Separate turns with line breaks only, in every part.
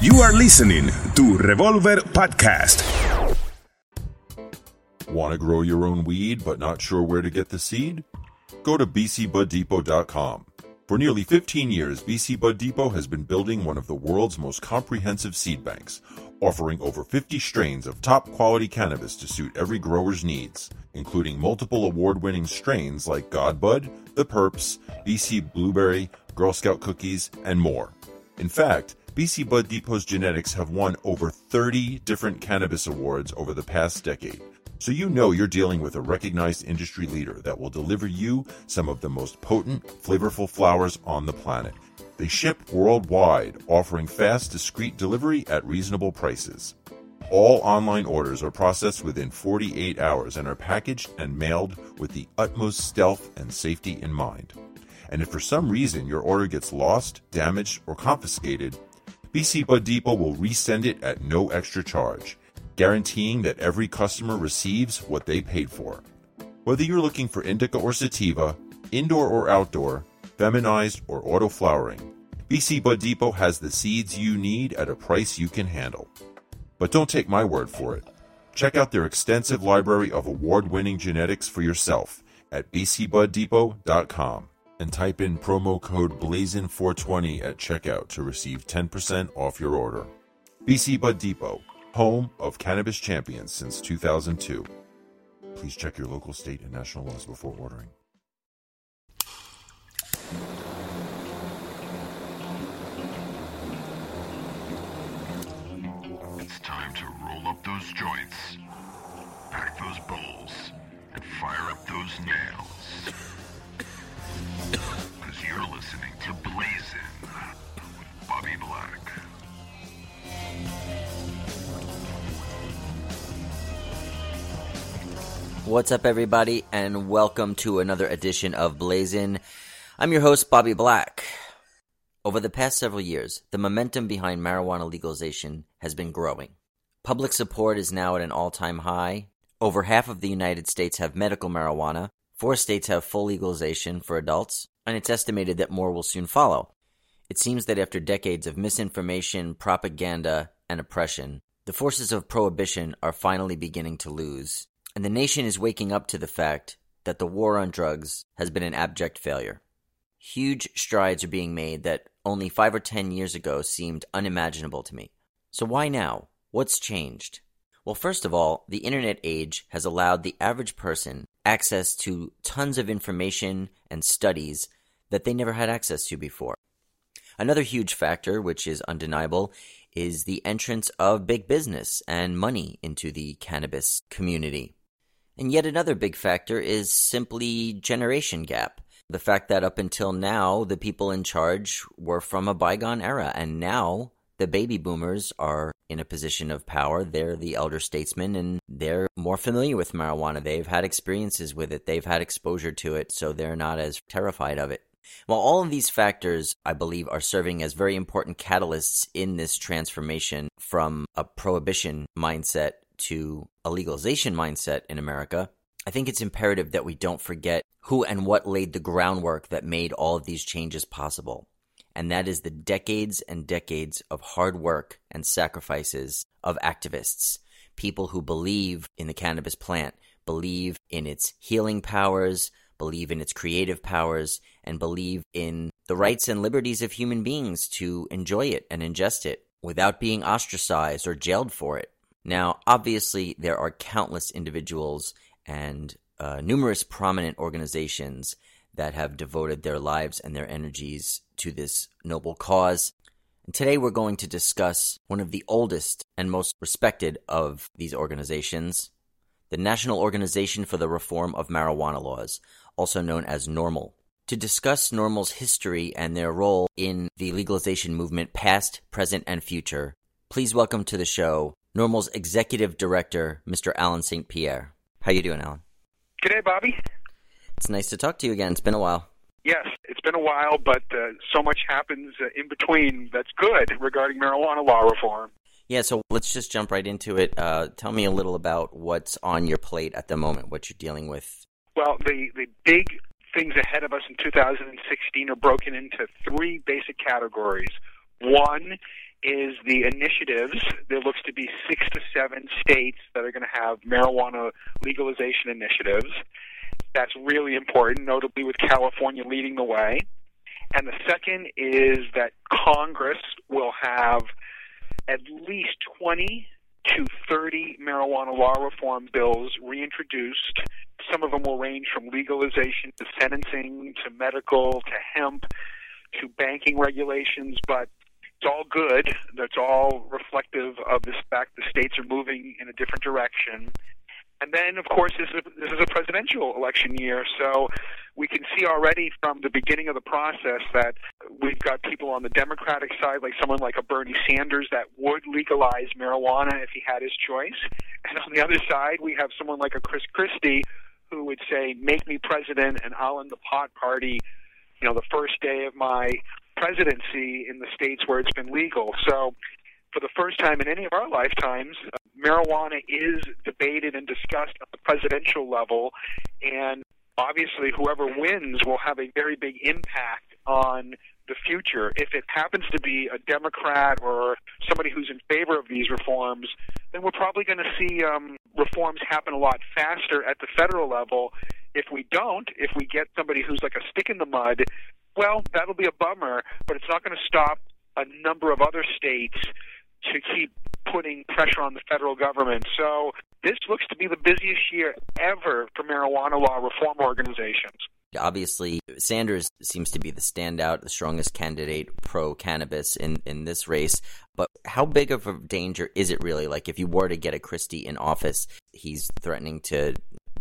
You are listening to Revolver Podcast.
Want to grow your own weed but not sure where to get the seed? Go to bcbuddepot.com. For nearly 15 years, BC Bud Depot has been building one of the world's most comprehensive seed banks, offering over 50 strains of top quality cannabis to suit every grower's needs, including multiple award winning strains like Godbud, The Purps, BC Blueberry, Girl Scout Cookies, and more. In fact, BC Bud Depot's genetics have won over 30 different cannabis awards over the past decade. So you know you're dealing with a recognized industry leader that will deliver you some of the most potent, flavorful flowers on the planet. They ship worldwide, offering fast, discreet delivery at reasonable prices. All online orders are processed within 48 hours and are packaged and mailed with the utmost stealth and safety in mind. And if for some reason your order gets lost, damaged, or confiscated, BC Bud Depot will resend it at no extra charge, guaranteeing that every customer receives what they paid for. Whether you're looking for indica or sativa, indoor or outdoor, feminized or auto flowering, BC Bud Depot has the seeds you need at a price you can handle. But don't take my word for it. Check out their extensive library of award winning genetics for yourself at bcbuddepot.com and type in promo code BLAZIN420 at checkout to receive 10% off your order. BC Bud Depot, home of cannabis champions since 2002. Please check your local state and national laws before ordering.
It's time to roll up those joints, pack those bowls, and fire up those nails. Because you're listening to Blazin' with Bobby Black.
What's up, everybody, and welcome to another edition of Blazin'. I'm your host, Bobby Black. Over the past several years, the momentum behind marijuana legalization has been growing. Public support is now at an all time high. Over half of the United States have medical marijuana, four states have full legalization for adults, and it's estimated that more will soon follow. It seems that after decades of misinformation, propaganda, and oppression, the forces of prohibition are finally beginning to lose, and the nation is waking up to the fact that the war on drugs has been an abject failure. Huge strides are being made that only five or ten years ago seemed unimaginable to me. So, why now? What's changed? Well, first of all, the internet age has allowed the average person access to tons of information and studies that they never had access to before. Another huge factor, which is undeniable, is the entrance of big business and money into the cannabis community. And yet another big factor is simply generation gap. The fact that up until now, the people in charge were from a bygone era, and now the baby boomers are in a position of power. They're the elder statesmen and they're more familiar with marijuana. They've had experiences with it, they've had exposure to it, so they're not as terrified of it. Well, all of these factors, I believe, are serving as very important catalysts in this transformation from a prohibition mindset to a legalization mindset in America. I think it's imperative that we don't forget who and what laid the groundwork that made all of these changes possible. And that is the decades and decades of hard work and sacrifices of activists, people who believe in the cannabis plant, believe in its healing powers, believe in its creative powers, and believe in the rights and liberties of human beings to enjoy it and ingest it without being ostracized or jailed for it. Now, obviously, there are countless individuals and uh, numerous prominent organizations that have devoted their lives and their energies to this noble cause. And today we're going to discuss one of the oldest and most respected of these organizations, the National Organization for the Reform of Marijuana Laws, also known as NORML. To discuss NORML's history and their role in the legalization movement, past, present, and future, please welcome to the show NORML's Executive Director, Mr. Allen St. Pierre. How you doing, Allen?
Good day, Bobby.
It's nice to talk to you again. It's been a while.
Yes, it's been a while, but uh, so much happens uh, in between that's good regarding marijuana law reform.
Yeah, so let's just jump right into it. Uh, tell me a little about what's on your plate at the moment, what you're dealing with.
Well, the, the big things ahead of us in 2016 are broken into three basic categories. One is the initiatives. There looks to be six to seven states that are going to have marijuana legalization initiatives. That's really important, notably with California leading the way. And the second is that Congress will have at least 20 to 30 marijuana law reform bills reintroduced. Some of them will range from legalization to sentencing to medical to hemp to banking regulations, but it's all good. That's all reflective of the fact the states are moving in a different direction. And then, of course, this is, this is a presidential election year, so we can see already from the beginning of the process that we've got people on the Democratic side, like someone like a Bernie Sanders, that would legalize marijuana if he had his choice. And on the other side, we have someone like a Chris Christie who would say, "Make me president, and I'll end the pot party." You know, the first day of my presidency in the states where it's been legal. So, for the first time in any of our lifetimes, uh, marijuana is debated and discussed at the presidential level, and obviously, whoever wins will have a very big impact on the future. If it happens to be a Democrat or somebody who's in favor of these reforms, then we're probably going to see um, reforms happen a lot faster at the federal level. If we don't, if we get somebody who's like a stick in the mud, well, that'll be a bummer, but it's not going to stop a number of other states to keep putting pressure on the federal government. So this looks to be the busiest year ever for marijuana law reform organizations.
Obviously, Sanders seems to be the standout, the strongest candidate pro cannabis in, in this race. But how big of a danger is it really? Like, if you were to get a Christie in office, he's threatening to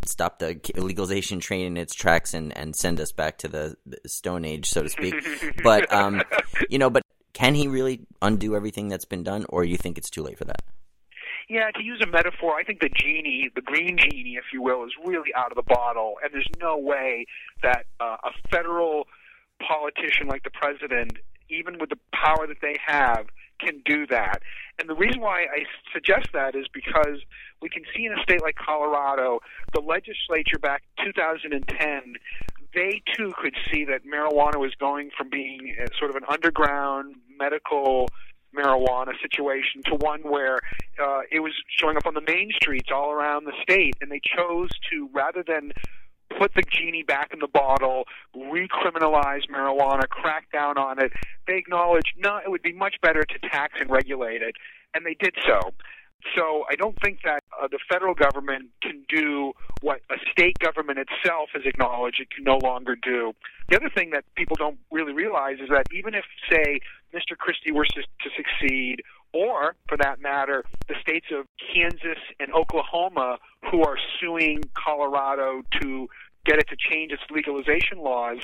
stop the legalization train in its tracks and, and send us back to the, the Stone Age, so to speak. but, um, you know, but can he really undo everything that's been done, or do you think it's too late for that?
Yeah, to use a metaphor, I think the genie, the green genie, if you will, is really out of the bottle, and there's no way that uh, a federal politician like the president, even with the power that they have, can do that. And the reason why I suggest that is because we can see in a state like Colorado, the legislature back in 2010, they too could see that marijuana was going from being sort of an underground medical marijuana situation to one where uh, it was showing up on the main streets all around the state, and they chose to rather than put the genie back in the bottle, recriminalize marijuana, crack down on it. They acknowledged no, it would be much better to tax and regulate it, and they did so. So I don't think that uh, the federal government can do what a state government itself has acknowledged it can no longer do. The other thing that people don't really realize is that even if, say, Mr. Christie were to, to succeed, or for that matter, the states of Kansas and Oklahoma who are suing Colorado to get it to change its legalization laws,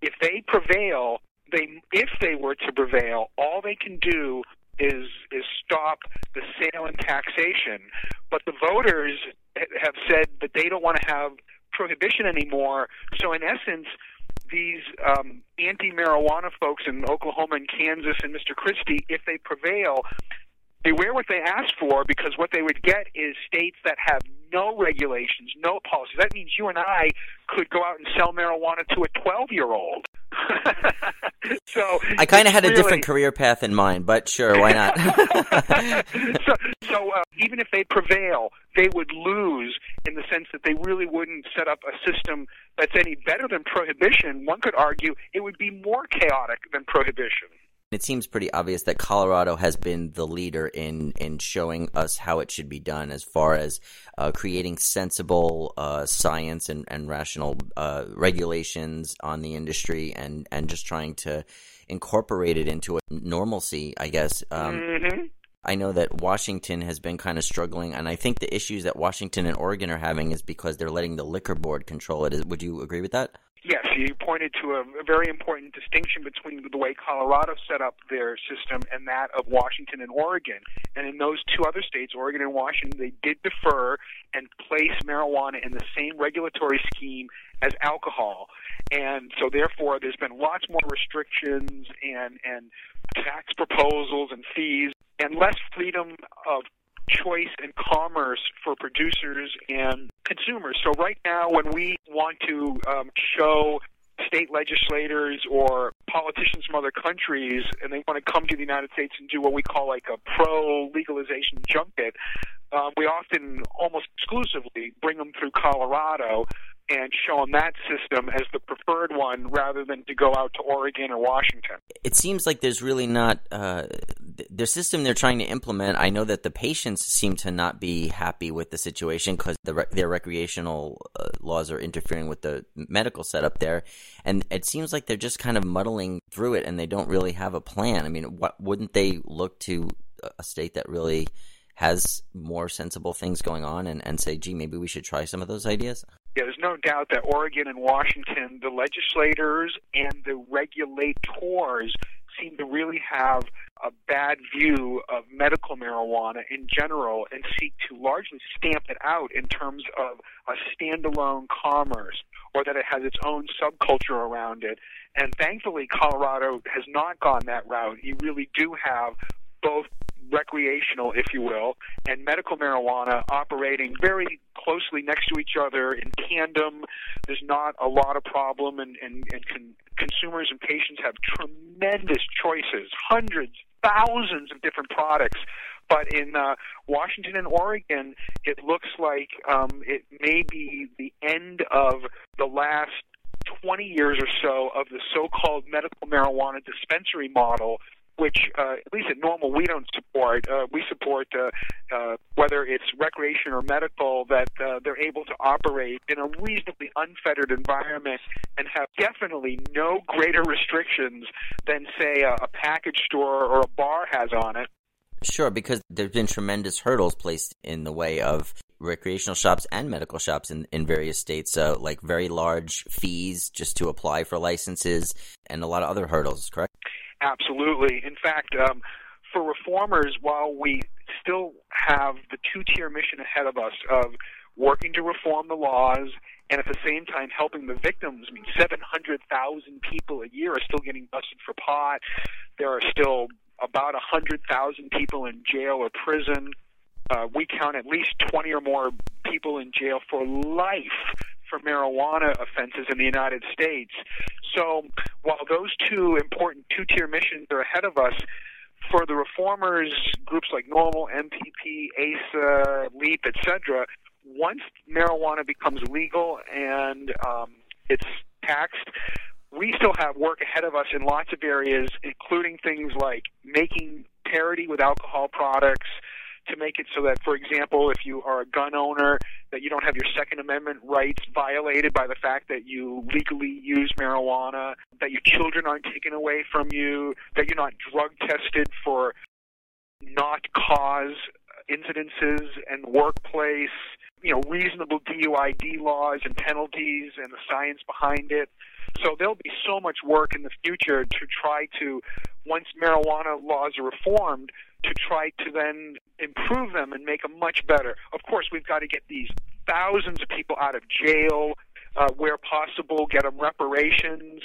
if they prevail, they if they were to prevail, all they can do is is stop the sale and taxation. But the voters have said that they don't want to have prohibition anymore. So in essence, these um, anti-marijuana folks in Oklahoma and Kansas and Mr. Christie, if they prevail, beware what they ask for because what they would get is states that have no regulations, no policies. That means you and I could go out and sell marijuana to a 12 year old. so
I kind of had a different career path in mind, but sure, why not?
so, so uh, even if they prevail, they would lose in the sense that they really wouldn't set up a system that's any better than prohibition. One could argue it would be more chaotic than prohibition.
It seems pretty obvious that Colorado has been the leader in in showing us how it should be done, as far as uh, creating sensible uh, science and, and rational uh, regulations on the industry, and and just trying to incorporate it into a normalcy, I guess. Um,
mm-hmm.
I know that Washington has been kind of struggling, and I think the issues that Washington and Oregon are having is because they're letting the liquor board control it. Would you agree with that?
Yes, you pointed to a, very important distinction between the way Colorado set up their system and that of Washington and Oregon. And in those two other states, Oregon and Washington, they did defer and place marijuana in the same regulatory scheme as alcohol. And so therefore there's been lots more restrictions and and tax proposals and fees and less freedom of choice and commerce for producers and consumers. So right now, when we want to um, show state legislators or politicians from other countries and they want to come to the United States and do what we call like a pro legalization junket, um, we often almost exclusively bring them through Colorado and show them that system as the preferred one rather than to go out to Oregon or Washington.
It seems like there's really not uh, the system they're trying to implement. I know that the patients seem to not be happy with the situation because the, their recreational uh, laws are interfering with the medical setup there, and it seems like they're just kind of muddling through it, and they don't really have a plan. I mean, what wouldn't they look to a state that really has more sensible things going on and, and say, gee, maybe we should try some of those ideas?
Yeah, there's no doubt that Oregon and Washington, the legislators and the regulators seem to really have a bad view of medical marijuana in general and seek to largely stamp it out in terms of a standalone commerce or that it has its own subculture around it. And thankfully, Colorado has not gone that route. You really do have both recreational, if you will, and medical marijuana operating very closely next to each other in tandem. There's not a lot of problem, and, and, and con- consumers and patients have tremendous choices, hundreds, thousands of different products. But in uh, Washington and Oregon, it looks like um, it may be the end of the last 20 years or so of the so-called medical marijuana dispensary model which uh, at least at NORML we don't support. Uh, we support uh, uh, whether it's recreation or medical that uh, they're able to operate in a reasonably unfettered environment and have definitely no greater restrictions than say a, a package store or a bar has on it.
Sure, because there's been tremendous hurdles placed in the way of recreational shops and medical shops in, in various states, uh, like very large fees just to apply for licenses and a lot of other hurdles, correct?
Absolutely. In fact, um, for reformers, while we still have the two tier mission ahead of us of working to reform the laws and at the same time helping the victims. I mean, 700,000 people a year are still getting busted for pot. There are still about 100,000 people in jail or prison. Uh, we count at least 20 or more people in jail for life for marijuana offenses in the United States. So while those two important two tier missions are ahead of us, for the reformers, groups like NORML, MPP, ASA, LEAP, etc., once marijuana becomes legal and um, it's taxed, we still have work ahead of us in lots of areas, including things like making parity with alcohol products, to make it so that, for example, if you are a gun owner, that you don't have your Second Amendment rights violated by the fact that you legally use marijuana, that your children aren't taken away from you, that you're not drug tested for not cause incidences and workplace, you know, reasonable DUID laws and penalties and the science behind it. So there'll be so much work in the future to try to, once marijuana laws are reformed, to try to then improve them and make them much better. Of course, we've got to get these thousands of people out of jail uh, where possible, get them reparations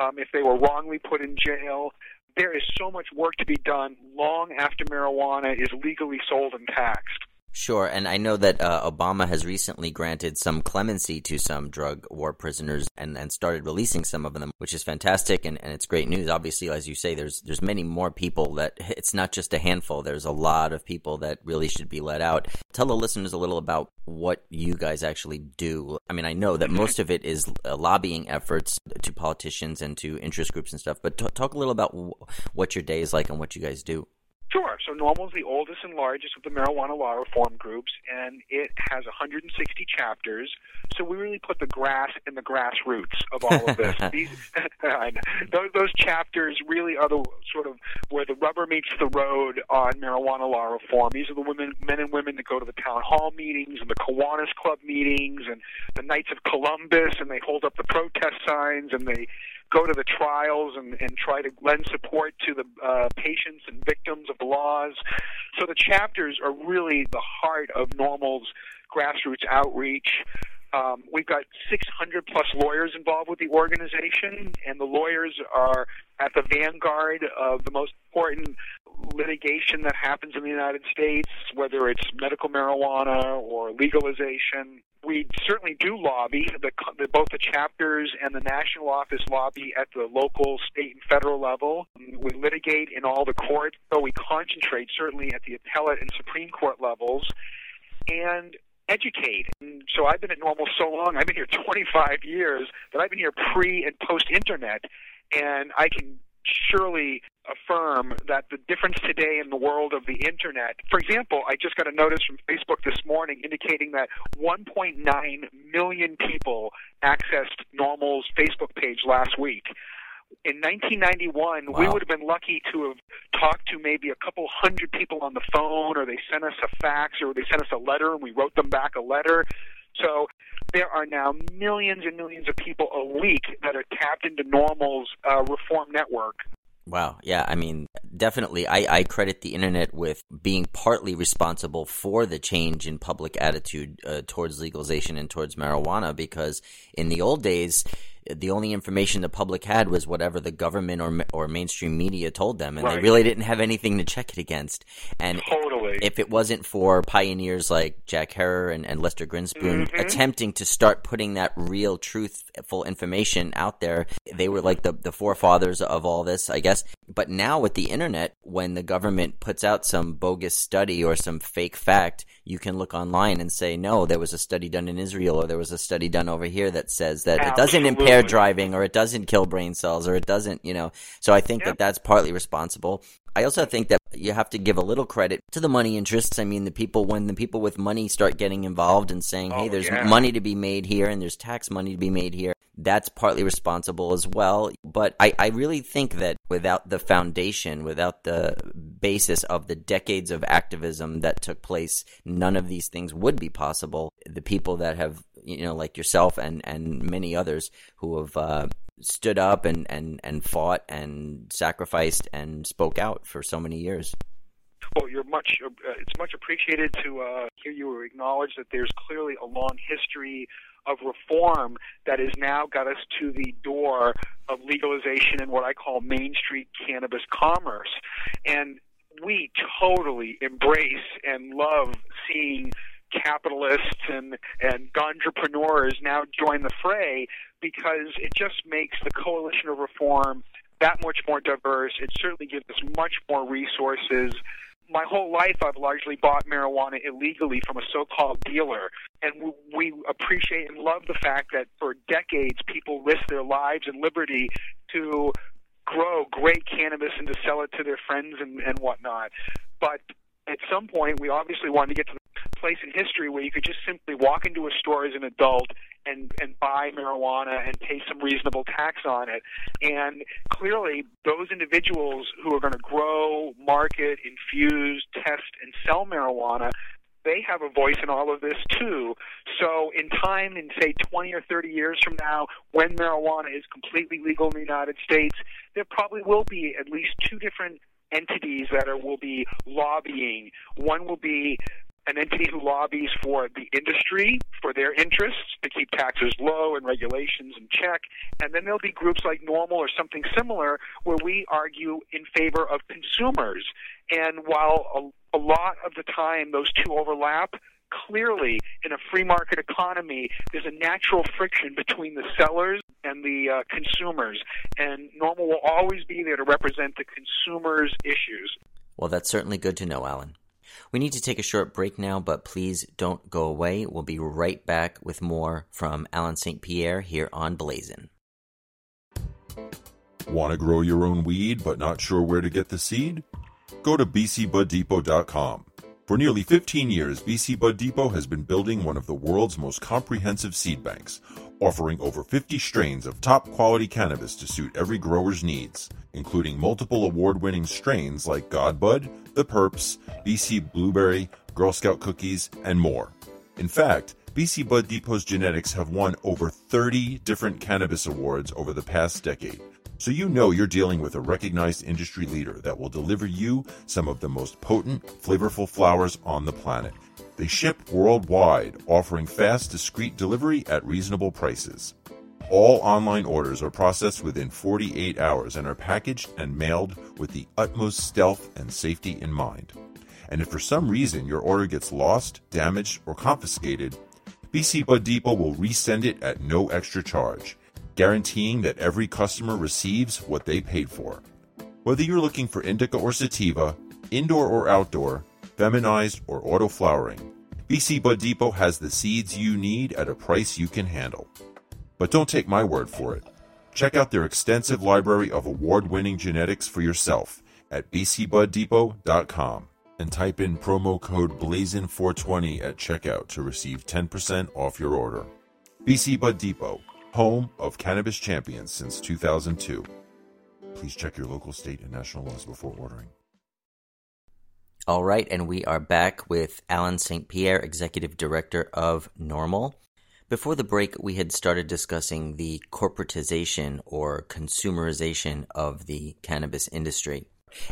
um, if they were wrongly put in jail. There is so much work to be done long after marijuana is legally sold and taxed.
Sure, and I know that uh, Obama has recently granted some clemency to some drug war prisoners and, and started releasing some of them, which is fantastic and, and it's great news. Obviously, as you say, there's there's many more people that it's not just a handful. There's a lot of people that really should be let out. Tell the listeners a little about what you guys actually do. I mean, I know that most of it is uh, lobbying efforts to politicians and to interest groups and stuff, but t- talk a little about w- what your day is like and what you guys do.
Sure. So NORML is the oldest and largest of the marijuana law reform groups, and it has 160 chapters. So we really put the grass in the grassroots of all of this. These, those, those chapters really are the sort of where the rubber meets the road on marijuana law reform. These are the women, men and women that go to the town hall meetings and the Kiwanis Club meetings and the Knights of Columbus, and they hold up the protest signs and they go to the trials and, and try to lend support to the uh, patients and victims of the laws. So the chapters are really the heart of NORML's grassroots outreach. Um, we've got 600 plus lawyers involved with the organization, and the lawyers are at the vanguard of the most important litigation that happens in the United States, whether it's medical marijuana or legalization. We certainly do lobby. The, the, both the chapters and the national office lobby at the local, state, and federal level. We litigate in all the courts, so we concentrate certainly at the appellate and Supreme Court levels. And educate. And so I've been at NORML so long, I've been here 25 years, that I've been here pre and post internet, and I can surely affirm that the difference today in the world of the internet, for example, I just got a notice from Facebook this morning indicating that 1.9 million people accessed NORML's Facebook page last week. In 1991, wow. we would have been lucky to have talked to maybe a couple hundred people on the phone, or they sent us a fax, or they sent us a letter, and we wrote them back a letter. So there are now millions and millions of people a week that are tapped into NORML's uh, Reform Network.
Wow. Yeah. I mean, definitely, I, I credit the internet with being partly responsible for the change in public attitude uh, towards legalization and towards marijuana because in the old days, the only information the public had was whatever the government or or mainstream media told them, and right. they really didn't have anything to check it against. And
totally.
if it wasn't for pioneers like Jack Herer and, and Lester Grinspoon mm-hmm. attempting to start putting that real, truthful information out there, they were like the the forefathers of all this, I guess. But now with the internet, when the government puts out some bogus study or some fake fact, you can look online and say, no, there was a study done in Israel or there was a study done over here that says that Absolutely. it doesn't impair driving or it doesn't kill brain cells or it doesn't, you know. So I think yep. that that's partly responsible. I also think that you have to give a little credit to the money interests. I mean, the people, when the people with money start getting involved and saying, oh, hey, oh, there's yeah. money to be made here and there's tax money to be made here, that's partly responsible as well. But I, I really think that without the foundation, without the basis of the decades of activism that took place, none of these things would be possible. The people that have, you know, like yourself and, and many others who have uh, stood up and, and, and fought and sacrificed and spoke out for so many years.
Well, you're much. Uh, it's much appreciated to uh, hear you acknowledge that there's clearly a long history of reform that has now got us to the door of legalization in what I call Main Street cannabis commerce, and we totally embrace and love seeing capitalists and and entrepreneurs now join the fray because it just makes the coalition of reform that much more diverse. It certainly gives us much more resources. My whole life, I've largely bought marijuana illegally from a so-called dealer, and we appreciate and love the fact that for decades people risked their lives and liberty to grow great cannabis and to sell it to their friends and, and whatnot. But at some point, we obviously wanted to get to place in history where you could just simply walk into a store as an adult and and buy marijuana and pay some reasonable tax on it. And clearly, those individuals who are going to grow, market, infuse, test, and sell marijuana they have a voice in all of this too. So, in time, in say 20 or 30 years from now, when marijuana is completely legal in the United States, there probably will be at least two different entities that are, will be lobbying. One will be an entity who lobbies for the industry, for their interests, to keep taxes low and regulations in check. And then there'll be groups like NORML or something similar where we argue in favor of consumers. And while a, a lot of the time those two overlap, clearly in a free market economy, there's a natural friction between the sellers and the uh, consumers. And NORML will always be there to represent the consumers' issues.
Well, that's certainly good to know, Allen. We need to take a short break now, but please don't go away. We'll be right back with more from Allen St. Pierre here on Blazin.
Want to grow your own weed but not sure where to get the seed? Go to bcbuddepot.com. For nearly 15 years, BC Bud Depot has been building one of the world's most comprehensive seed banks, offering over 50 strains of top quality cannabis to suit every grower's needs, including multiple award winning strains like Godbud, The Purps, BC Blueberry, Girl Scout Cookies, and more. In fact, BC Bud Depot's genetics have won over 30 different cannabis awards over the past decade, so you know you're dealing with a recognized industry leader that will deliver you some of the most potent, flavorful flowers on the planet. They ship worldwide, offering fast, discreet delivery at reasonable prices. All online orders are processed within 48 hours and are packaged and mailed with the utmost stealth and safety in mind. And if for some reason your order gets lost, damaged, or confiscated, BC Bud Depot will resend it at no extra charge, guaranteeing that every customer receives what they paid for. Whether you're looking for indica or sativa, indoor or outdoor, feminized or auto flowering, BC Bud Depot has the seeds you need at a price you can handle. But don't take my word for it. Check out their extensive library of award winning genetics for yourself at bcbuddepot.com and type in promo code BLAZIN420 at checkout to receive 10% off your order. BC Bud Depot, home of cannabis champions since 2002. Please check your local state and national laws before ordering.
All right, and we are back with Allen St. Pierre, Executive Director of NORML. Before the break, we had started discussing the corporatization or consumerization of the cannabis industry.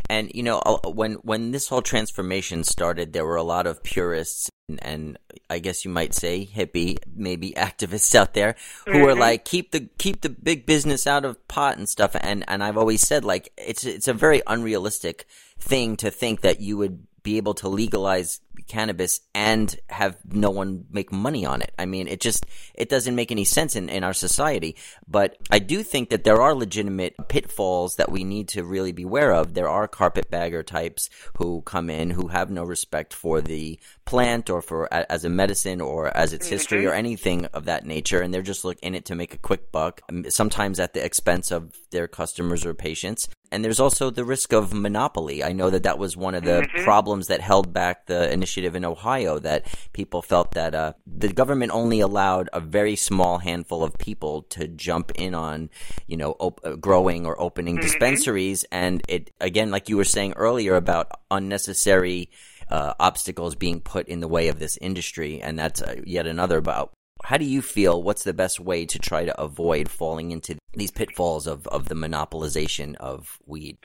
And you know, when when this whole transformation started, there were a lot of purists and, and I guess you might say hippie, maybe activists out there who mm-hmm. are like keep the keep the big business out of pot and stuff. And and I've always said like it's it's a very unrealistic thing to think that you would be able to legalize cannabis and have no one make money on it. I mean, it just it doesn't make any sense in, in our society. But I do think that there are legitimate pitfalls that we need to really be aware of. There are carpetbagger types who come in who have no respect for the plant or for as a medicine or as its history or mm-hmm. anything of that nature, and they're just looking in it to make a quick buck. Sometimes at the expense of their customers or patients. And there's also the risk of monopoly. I know that that was one of the mm-hmm. problems that held back the initiative in Ohio. That people felt that uh, the government only allowed a very small handful of people to jump in on, you know, op- uh, growing or opening mm-hmm. dispensaries, and it again, like you were saying earlier about unnecessary. Uh, obstacles being put in the way of this industry, and that's uh, yet another about how do you feel? What's the best way to try to avoid falling into these pitfalls of, of the monopolization of weed?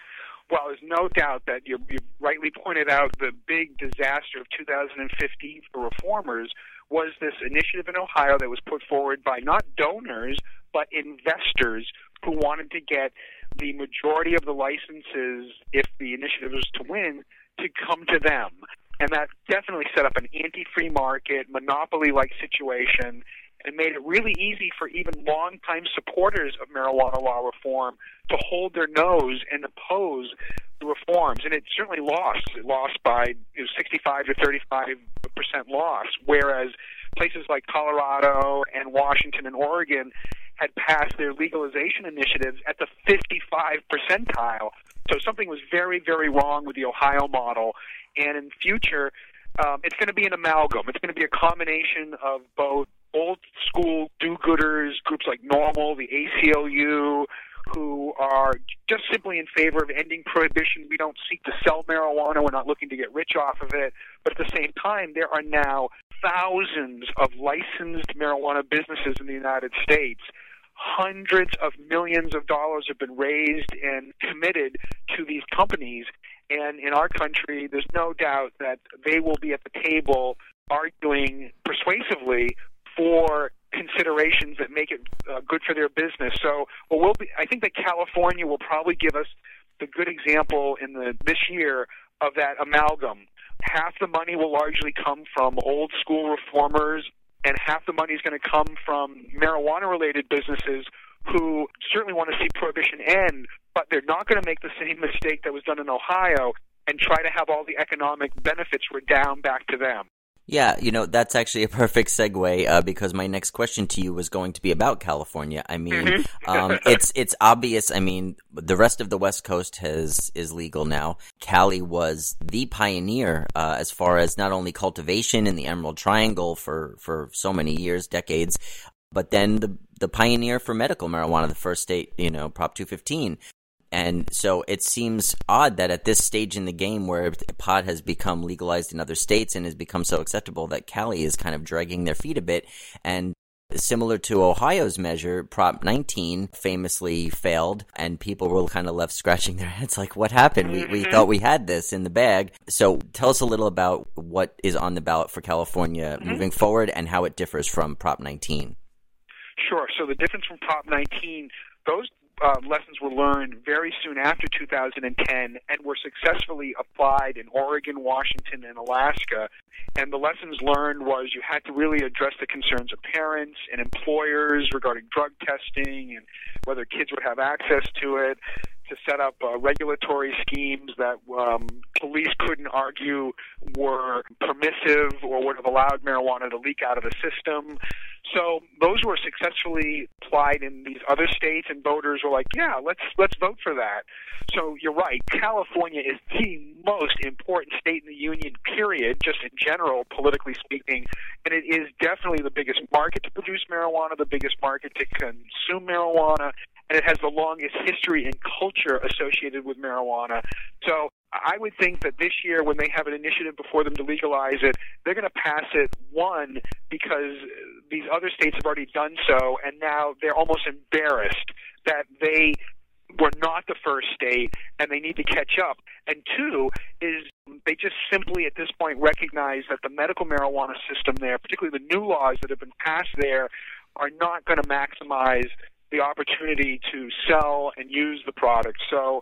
Well, there's no doubt that you, you rightly pointed out the big disaster of 2015 for reformers was this initiative in Ohio that was put forward by not donors but investors who wanted to get the majority of the licenses, if the initiative was to win, to come to them. And that definitely set up an anti-free market, monopoly-like situation, and made it really easy for even longtime supporters of marijuana law reform to hold their nose and oppose the reforms. And it certainly lost. It lost by it was 65 to 35 percent loss, whereas places like Colorado and Washington and Oregon had passed their legalization initiatives at the 55 percentile. So something was very, very wrong with the Ohio model, and in future, um, it's going to be an amalgam. It's going to be a combination of both old school do-gooders, groups like NORML, the ACLU, who are just simply in favor of ending prohibition. We don't seek to sell marijuana. We're not looking to get rich off of it. But at the same time, there are now thousands of licensed marijuana businesses in the United States. Hundreds of millions of dollars have been raised and committed to these companies and in our country, there's no doubt that they will be at the table arguing persuasively for considerations that make it uh, good for their business. So, well, we'll be, I think that California will probably give us the good example in the this year of that amalgam. Half the money will largely come from old school reformers, and half the money is going to come from marijuana related businesses who certainly want to see prohibition end, but they're not going to make the same mistake that was done in Ohio and try to have all the economic benefits redound back to them.
Yeah, you know that's actually a perfect segue uh, because my next question to you was going to be about California. I mean, mm-hmm. um, it's it's obvious. I mean, the rest of the West Coast has is legal now. Cali was the pioneer uh, as far as not only cultivation in the Emerald Triangle for for so many years, decades, but then the the pioneer for medical marijuana, the first state, you know, Prop 215. And so it seems odd that at this stage in the game where pot has become legalized in other states and has become so acceptable that Cali is kind of dragging their feet a bit. And similar to Ohio's measure, Prop 19 famously failed, and people were kind of left scratching their heads like, what happened? We, we thought we had this in the bag. So tell us a little about what is on the ballot for California mm-hmm. moving forward and how it differs from Prop 19.
Sure. So the difference from Prop 19, those uh, lessons were learned very soon after 2010 and were successfully applied in Oregon, Washington, and Alaska. And the lessons learned was you had to really address the concerns of parents and employers regarding drug testing and whether kids would have access to it to set up uh, regulatory schemes that um, police couldn't argue were permissive or would have allowed marijuana to leak out of the system. So those were successfully applied in these other states, and voters were like, "Yeah, let's let's vote for that." So you're right. California is the most important state in the union. Period, just in general, politically speaking, and it is definitely the biggest market to produce marijuana, the biggest market to consume marijuana, and it has the longest history and culture associated with marijuana. So I would think that this year, when they have an initiative before them to legalize it, they're going to pass it, one, because these other states have already done so, and now they're almost embarrassed that they were not the first state and they need to catch up. And two is they just simply at this point recognize that the medical marijuana system there, particularly the new laws that have been passed there, are not going to maximize the opportunity to sell and use the product. So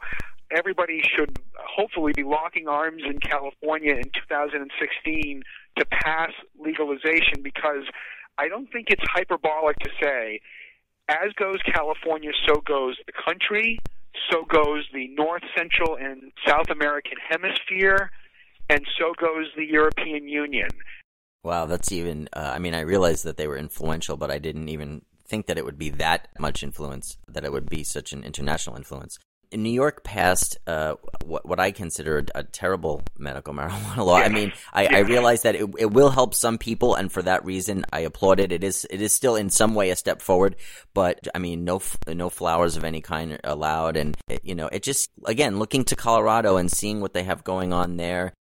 everybody should hopefully be locking arms in California in 2016 to pass legalization because I don't think it's hyperbolic to say, as goes California, so goes the country, so goes the North, Central, and South American hemisphere, and so goes the European Union.
Wow, that's even. Uh, I mean, I realized that they were influential, but I didn't even think that it would be that much influence, that it would be such an international influence. New York passed uh, what, what I consider a, terrible medical marijuana law. I mean, I, I realize that it, it will help some people, and for that reason, I applaud it. It is it is still in some way a step forward, but I mean, no no flowers of any kind allowed, and it, you know, it just again looking to Colorado and seeing what they have going on there,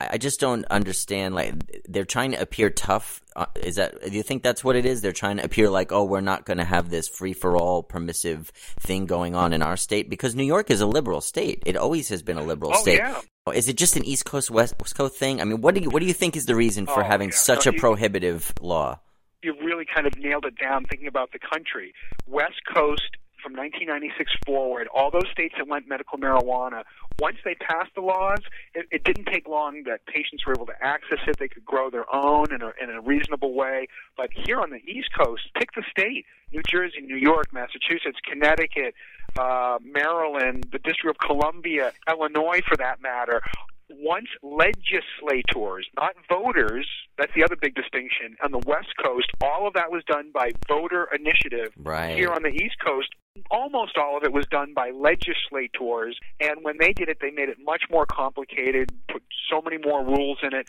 I just don't understand. Like they're trying to appear tough. Uh, is that? Do you think that's what it is? They're trying to appear like, oh, we're not going to have this free for all permissive thing going on in our state because New York is a liberal state. It always has been a liberal
oh,
state.
Yeah.
Is it just an East Coast West Coast thing? I mean, what do you what do you think is the reason for
oh,
having
yeah.
such
no,
a
you,
prohibitive law?
You really kind of nailed it down. Thinking about the country, West Coast from 1996 forward, all those states that went medical marijuana, once they passed the laws, it, it didn't take long that patients were able to access it. They could grow their own in a, in a reasonable way. But here on the East Coast, pick the state New Jersey, New York, Massachusetts, Connecticut, uh, Maryland, the District of Columbia, Illinois for that matter once legislators, not voters, that's the other big distinction. On the West Coast, all of that was done by voter initiative.
Right.
Here on the East Coast, almost all of it was done by legislators. And when they did it, they made it much more complicated, put so many more rules in it.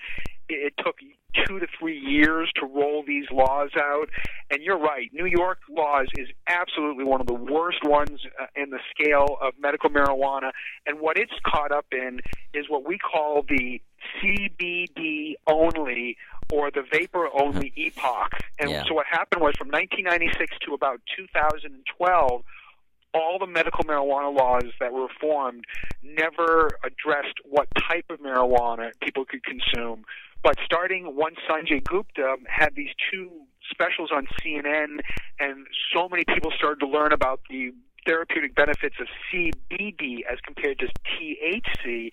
It took two to three years to roll these laws out. And you're right, New York laws is absolutely one of the worst ones uh, in the scale of medical marijuana. And what it's caught up in is what we call the CBD only or the vapor only epoch. And
Yeah.
so what happened was from 1996 to about 2012, all the medical marijuana laws that were formed never addressed what type of marijuana people could consume. But starting once Sanjay Gupta had these two specials on CNN, and so many people started to learn about the therapeutic benefits of CBD as compared to THC,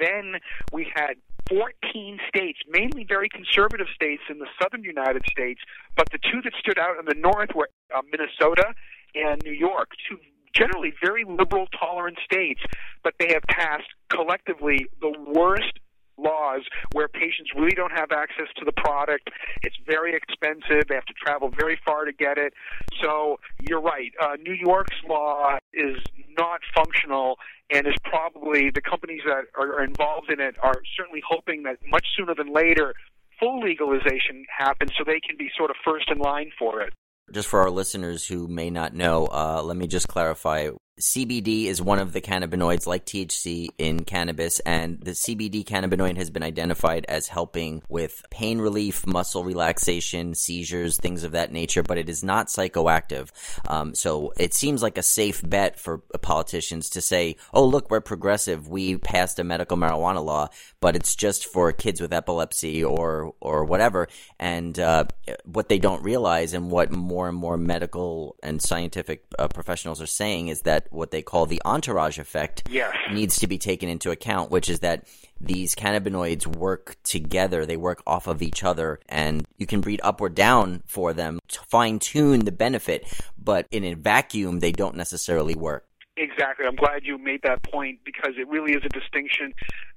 then we had 14 states, mainly very conservative states in the southern United States, but the two that stood out in the north were uh, Minnesota and New York, two generally very liberal, tolerant states, but they have passed collectively the worst laws where patients really don't have access to the product. It's very expensive. They have to travel very far to get it. So you're right. Uh, New York's law is not functional and is probably the companies that are involved in it are certainly hoping that much sooner than later full legalization happens so they can be sort of first in line for it.
Just for our listeners who may not know, uh, let me just clarify CBD is one of the cannabinoids like THC in cannabis, and the CBD cannabinoid has been identified as helping with pain relief, muscle relaxation, seizures, things of that nature, but it is not psychoactive. Um, so it seems like a safe bet for politicians to say, oh, look, we're progressive. We passed a medical marijuana law, but it's just for kids with epilepsy or, or whatever. And uh, what they don't realize and what more and more medical and scientific uh, professionals are saying is that what they call the entourage effect
Yes.
needs to be taken into account, which is that these cannabinoids work together, they work off of each other, and you can breathe up or down for them to fine tune the benefit, but in a vacuum, they don't necessarily work.
Exactly. I'm glad you made that point because it really is a distinction.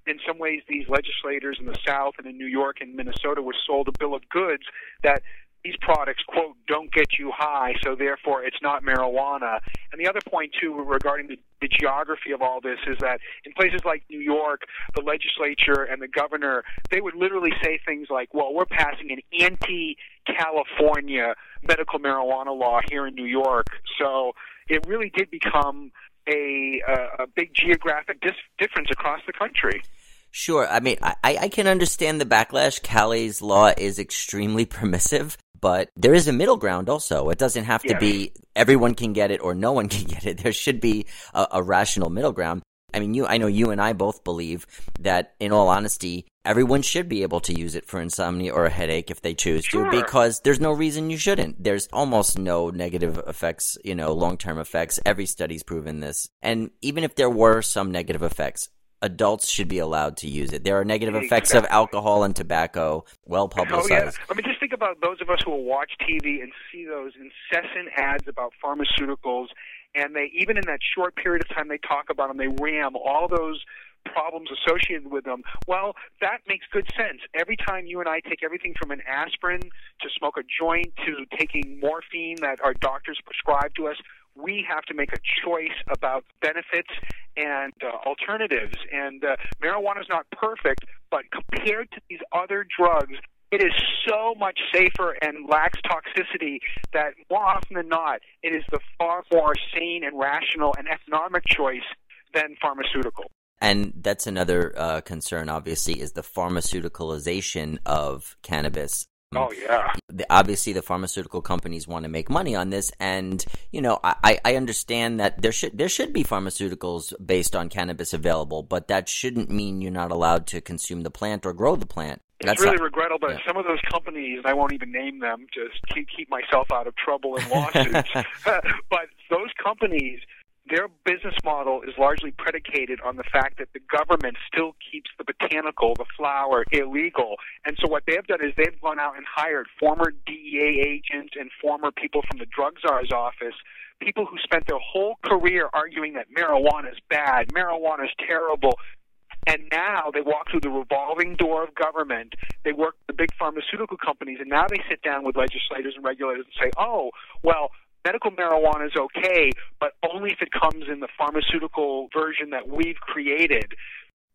In some ways, these legislators in the South and in New York and Minnesota were sold a bill of goods that these products, quote, don't get you high, so therefore it's not marijuana. And the other point, too, regarding the, the geography of all this is that in places like New York, the legislature and the governor, they would literally say things like, well, we're passing an anti California medical marijuana law here in New York. So it really did become a, a, big geographic dis- difference across the country.
Sure. I mean, I, I can understand the backlash. Cali's law is extremely permissive, but there is a middle ground also. It doesn't have to
Yes.
be everyone can get it or no one can get it. There should be a, a rational middle ground. I mean, you, I know you and I both believe that in all honesty, everyone should be able to use it for insomnia or a headache if they choose
Sure.
to, because there's no reason you shouldn't. There's almost no negative effects, you know, long-term effects. Every study's proven this. And even if there were some negative effects, adults should be allowed to use it. There are negative effects of alcohol and tobacco, well
Oh yeah.
publicized.
I mean, just think about those of us who will watch TV and see those incessant ads about pharmaceuticals, and they even in that short period of time they talk about them, they ram all those problems associated with them. Well, that makes good sense. Every time you and I take everything from an aspirin to smoke a joint to taking morphine that our doctors prescribe to us, we have to make a choice about benefits and uh, alternatives. And uh, marijuana is not perfect, but compared to these other drugs, it is so much safer and lacks toxicity that more often than not, it is the far more sane and rational and economic choice than pharmaceutical.
And that's another uh, concern, obviously, is the pharmaceuticalization of cannabis.
Oh mm.
yeah. obviously the pharmaceutical companies want to make money on this and you know I, I understand that there should there should be pharmaceuticals based on cannabis available but that shouldn't mean you're not allowed to consume the plant or grow the plant
It's really regrettable, but
yeah.
some of those companies, and I won't even name them, just keep keep myself out of trouble in lawsuits. but those companies, their business model is largely predicated on the fact that the government still keeps the botanical, the flower, illegal. And so what they've done is they've gone out and hired former DEA agents and former people from the drug czar's office people who spent their whole career arguing that marijuana is bad, marijuana is terrible, and now they walk through the revolving door of government. They work with the big pharmaceutical companies, and now they sit down with legislators and regulators and say, "Oh, well." Medical marijuana is okay, but only if it comes in the pharmaceutical version that we've created.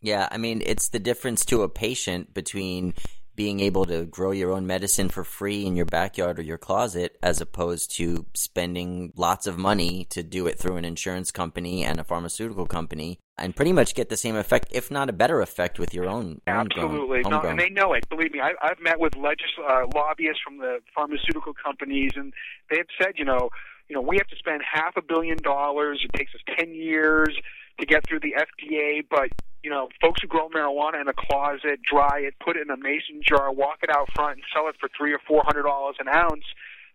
yeah i mean it's the difference to a patient between being able to grow your own medicine for free in your backyard or your closet as opposed to spending lots of money to do it through an insurance company and a pharmaceutical company and pretty much get the same effect if not a better effect with your own
Absolutely, no, and they know it. Believe me, I, I've met with legis- uh, lobbyists from the pharmaceutical companies, and they have said, you know, you know, we have to spend half a billion dollars. It takes us ten years to get through the FDA, but you know, folks who grow marijuana in a closet, dry it, put it in a mason jar, walk it out front, and sell it for three or four hundred dollars an ounce.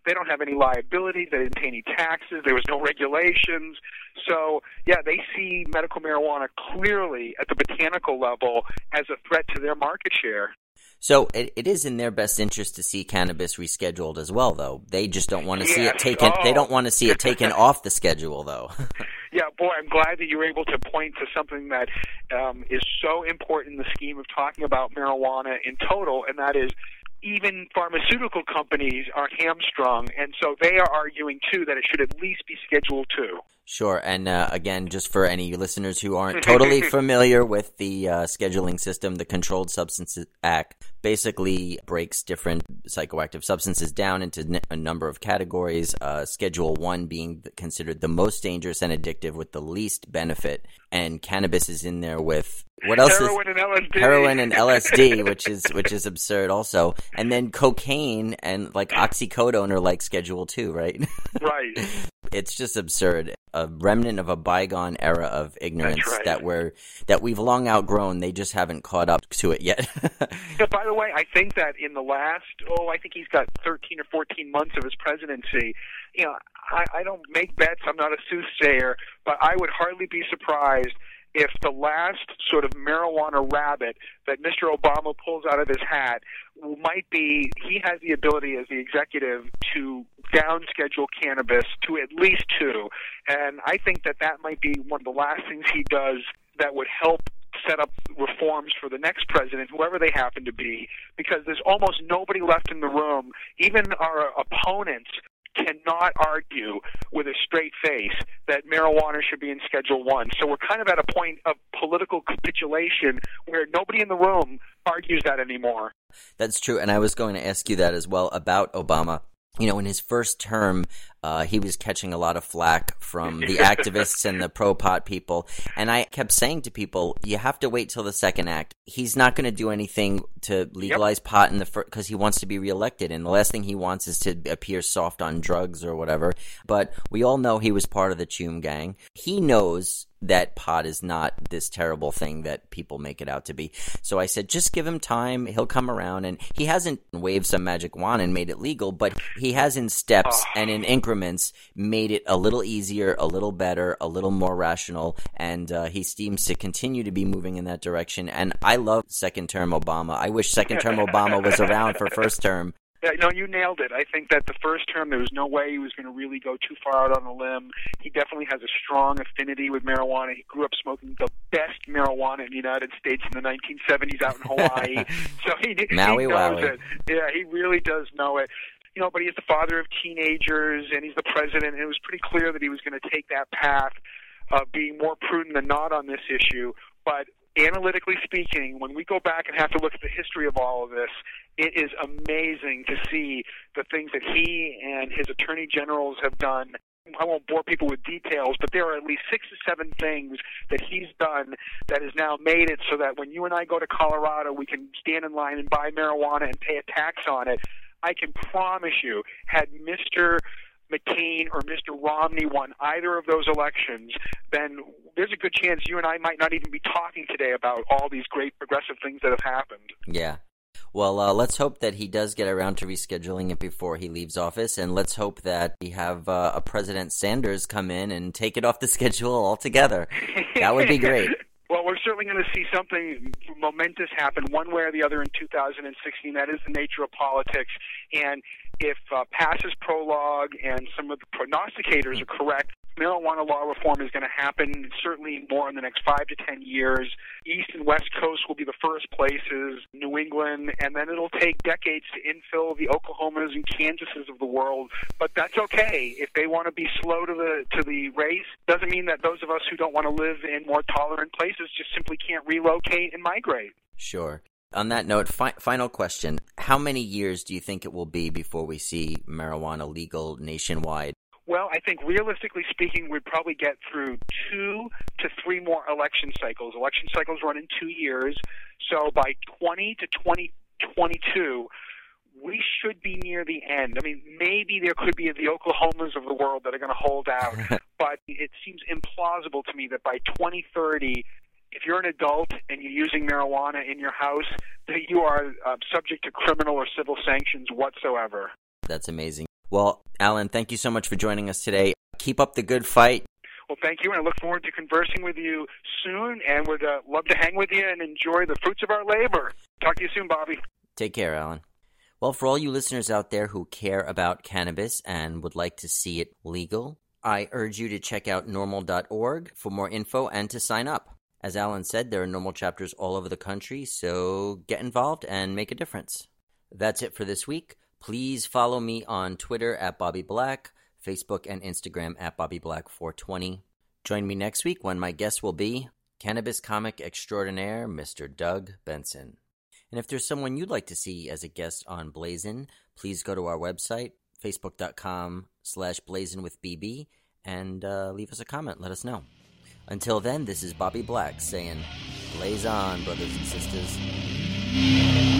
They don't have any liability. They didn't pay any taxes. There was no regulations. So, yeah, they see medical marijuana clearly at the botanical level as a threat to their market share.
So it, it is in their best interest to see cannabis rescheduled as well, though. They just don't want to see it
Yes.
taken. They
Oh.
don't want to see it taken off the schedule, though.
Yeah, boy, I'm glad that you were able to point to something that um, is so important in the scheme of talking about marijuana in total, and that is even pharmaceutical companies are hamstrung, and so they are arguing too that it should at least be Schedule Two.
Sure. And uh, again, just for any listeners who aren't totally familiar with the uh, scheduling system, the Controlled Substances Act basically breaks different psychoactive substances down into n- a number of categories. Uh, Schedule 1 being considered the most dangerous and addictive with the least benefit. And cannabis is in there with what else
Heroin
is
and LSD.
heroin and LSD, which is which is absurd also. And then cocaine and like oxycodone are like Schedule 2, right?
right.
it's just absurd. A remnant of a bygone era of ignorance
right.
that we're that we've long outgrown. They just haven't caught up to it yet.
Yeah, by the way, I think that in the last, oh, I think he's got 13 or 14 months of his presidency. You know, I, I don't make bets. I'm not a soothsayer, but I would hardly be surprised if the last sort of marijuana rabbit that Mr. Obama pulls out of his hat might be he has the ability as the executive to down schedule cannabis to at least two. And I think that that might be one of the last things he does that would help set up reforms for the next president, whoever they happen to be, because there's almost nobody left in the room. Even our opponents cannot argue with a straight face that marijuana should be in Schedule 1. So we're kind of at a point of political capitulation where nobody in the room argues that anymore.
That's true, and I was going to ask you that as well about Obama. You know, in his first term, uh, he was catching a lot of flack from the activists and the pro pot people. And I kept saying to people, you have to wait till the second act. He's not going to do anything to legalize pot in the first, because he wants to be reelected. And the last thing he wants is to appear soft on drugs or whatever. But we all know he was part of the Choom gang. He knows that pot is not this terrible thing that people make it out to be. So I said, just give him time. He'll come around. And he hasn't waved some magic wand and made it legal, but he has in steps and in increments made it a little easier, a little better, a little more rational. And uh, he seems to continue to be moving in that direction. And I love second term Obama. I wish second term Obama was around for first term.
Yeah, no, you nailed it. I think that the first term, there was no way he was going to really go too far out on a limb. He definitely has a strong affinity with marijuana. He grew up smoking the best marijuana in the United States in the 1970s out in Hawaii. so he,
Maui
he knows
Wowie.
it. Yeah, he really does know it. You know, but he's the father of teenagers, and he's the president, and it was pretty clear that he was going to take that path of being more prudent than not on this issue. But analytically speaking, when we go back and have to look at the history of all of this, it is amazing to see the things that he and his attorney generals have done. I won't bore people with details, but there are at least six or seven things that he's done that has now made it so that when you and I go to Colorado, we can stand in line and buy marijuana and pay a tax on it. I can promise you, had Mr. McCain or Mr. Romney won either of those elections, then there's a good chance you and I might not even be talking today about all these great progressive things that have happened.
Yeah. Well, uh, let's hope that he does get around to rescheduling it before he leaves office, and let's hope that we have uh, a President Sanders come in and take it off the schedule altogether. That would be great.
Well, we're certainly going to see something momentous happen one way or the other in 2016. That is the nature of politics. And if uh, Pass's prologue and some of the prognosticators are correct, marijuana law reform is going to happen certainly more in the next five to ten years. East and West Coast will be the first places, New England, and then it'll take decades to infill the Oklahomas and Kansases of the world. But that's okay. If they want to be slow to the to the race, doesn't mean that those of us who don't want to live in more tolerant places just simply can't relocate and migrate.
Sure. On that note, fi- final question. How many years do you think it will be before we see marijuana legal nationwide?
Well, I think realistically speaking, we'd probably get through two to three more election cycles. Election cycles run in two years. So by 20 to 2022, we should be near the end. I mean, maybe there could be the Oklahomas of the world that are going to hold out, but it seems implausible to me that by 2030, if you're an adult and you're using marijuana in your house, that you are uh, subject to criminal or civil sanctions whatsoever.
That's amazing. Well, Allen, thank you so much for joining us today. Keep up the good fight.
Well, thank you, and I look forward to conversing with you soon, and would uh, love to hang with you and enjoy the fruits of our labor. Talk to you soon, Bobby.
Take care, Allen. Well, for all you listeners out there who care about cannabis and would like to see it legal, I urge you to check out norml.org for more info and to sign up. As Allen said, there are NORML chapters all over the country, so get involved and make a difference. That's it for this week. Please follow me on Twitter at Bobby Black, Facebook and Instagram at Bobby Black 420. Join me next week when my guest will be cannabis comic extraordinaire, Mr. Doug Benson. And if there's someone you'd like to see as a guest on Blazin, please go to our website, facebook.com slash blazin with BB, and uh, leave us a comment. Let us know. Until then, this is Bobby Black saying, Blaze on, brothers and sisters.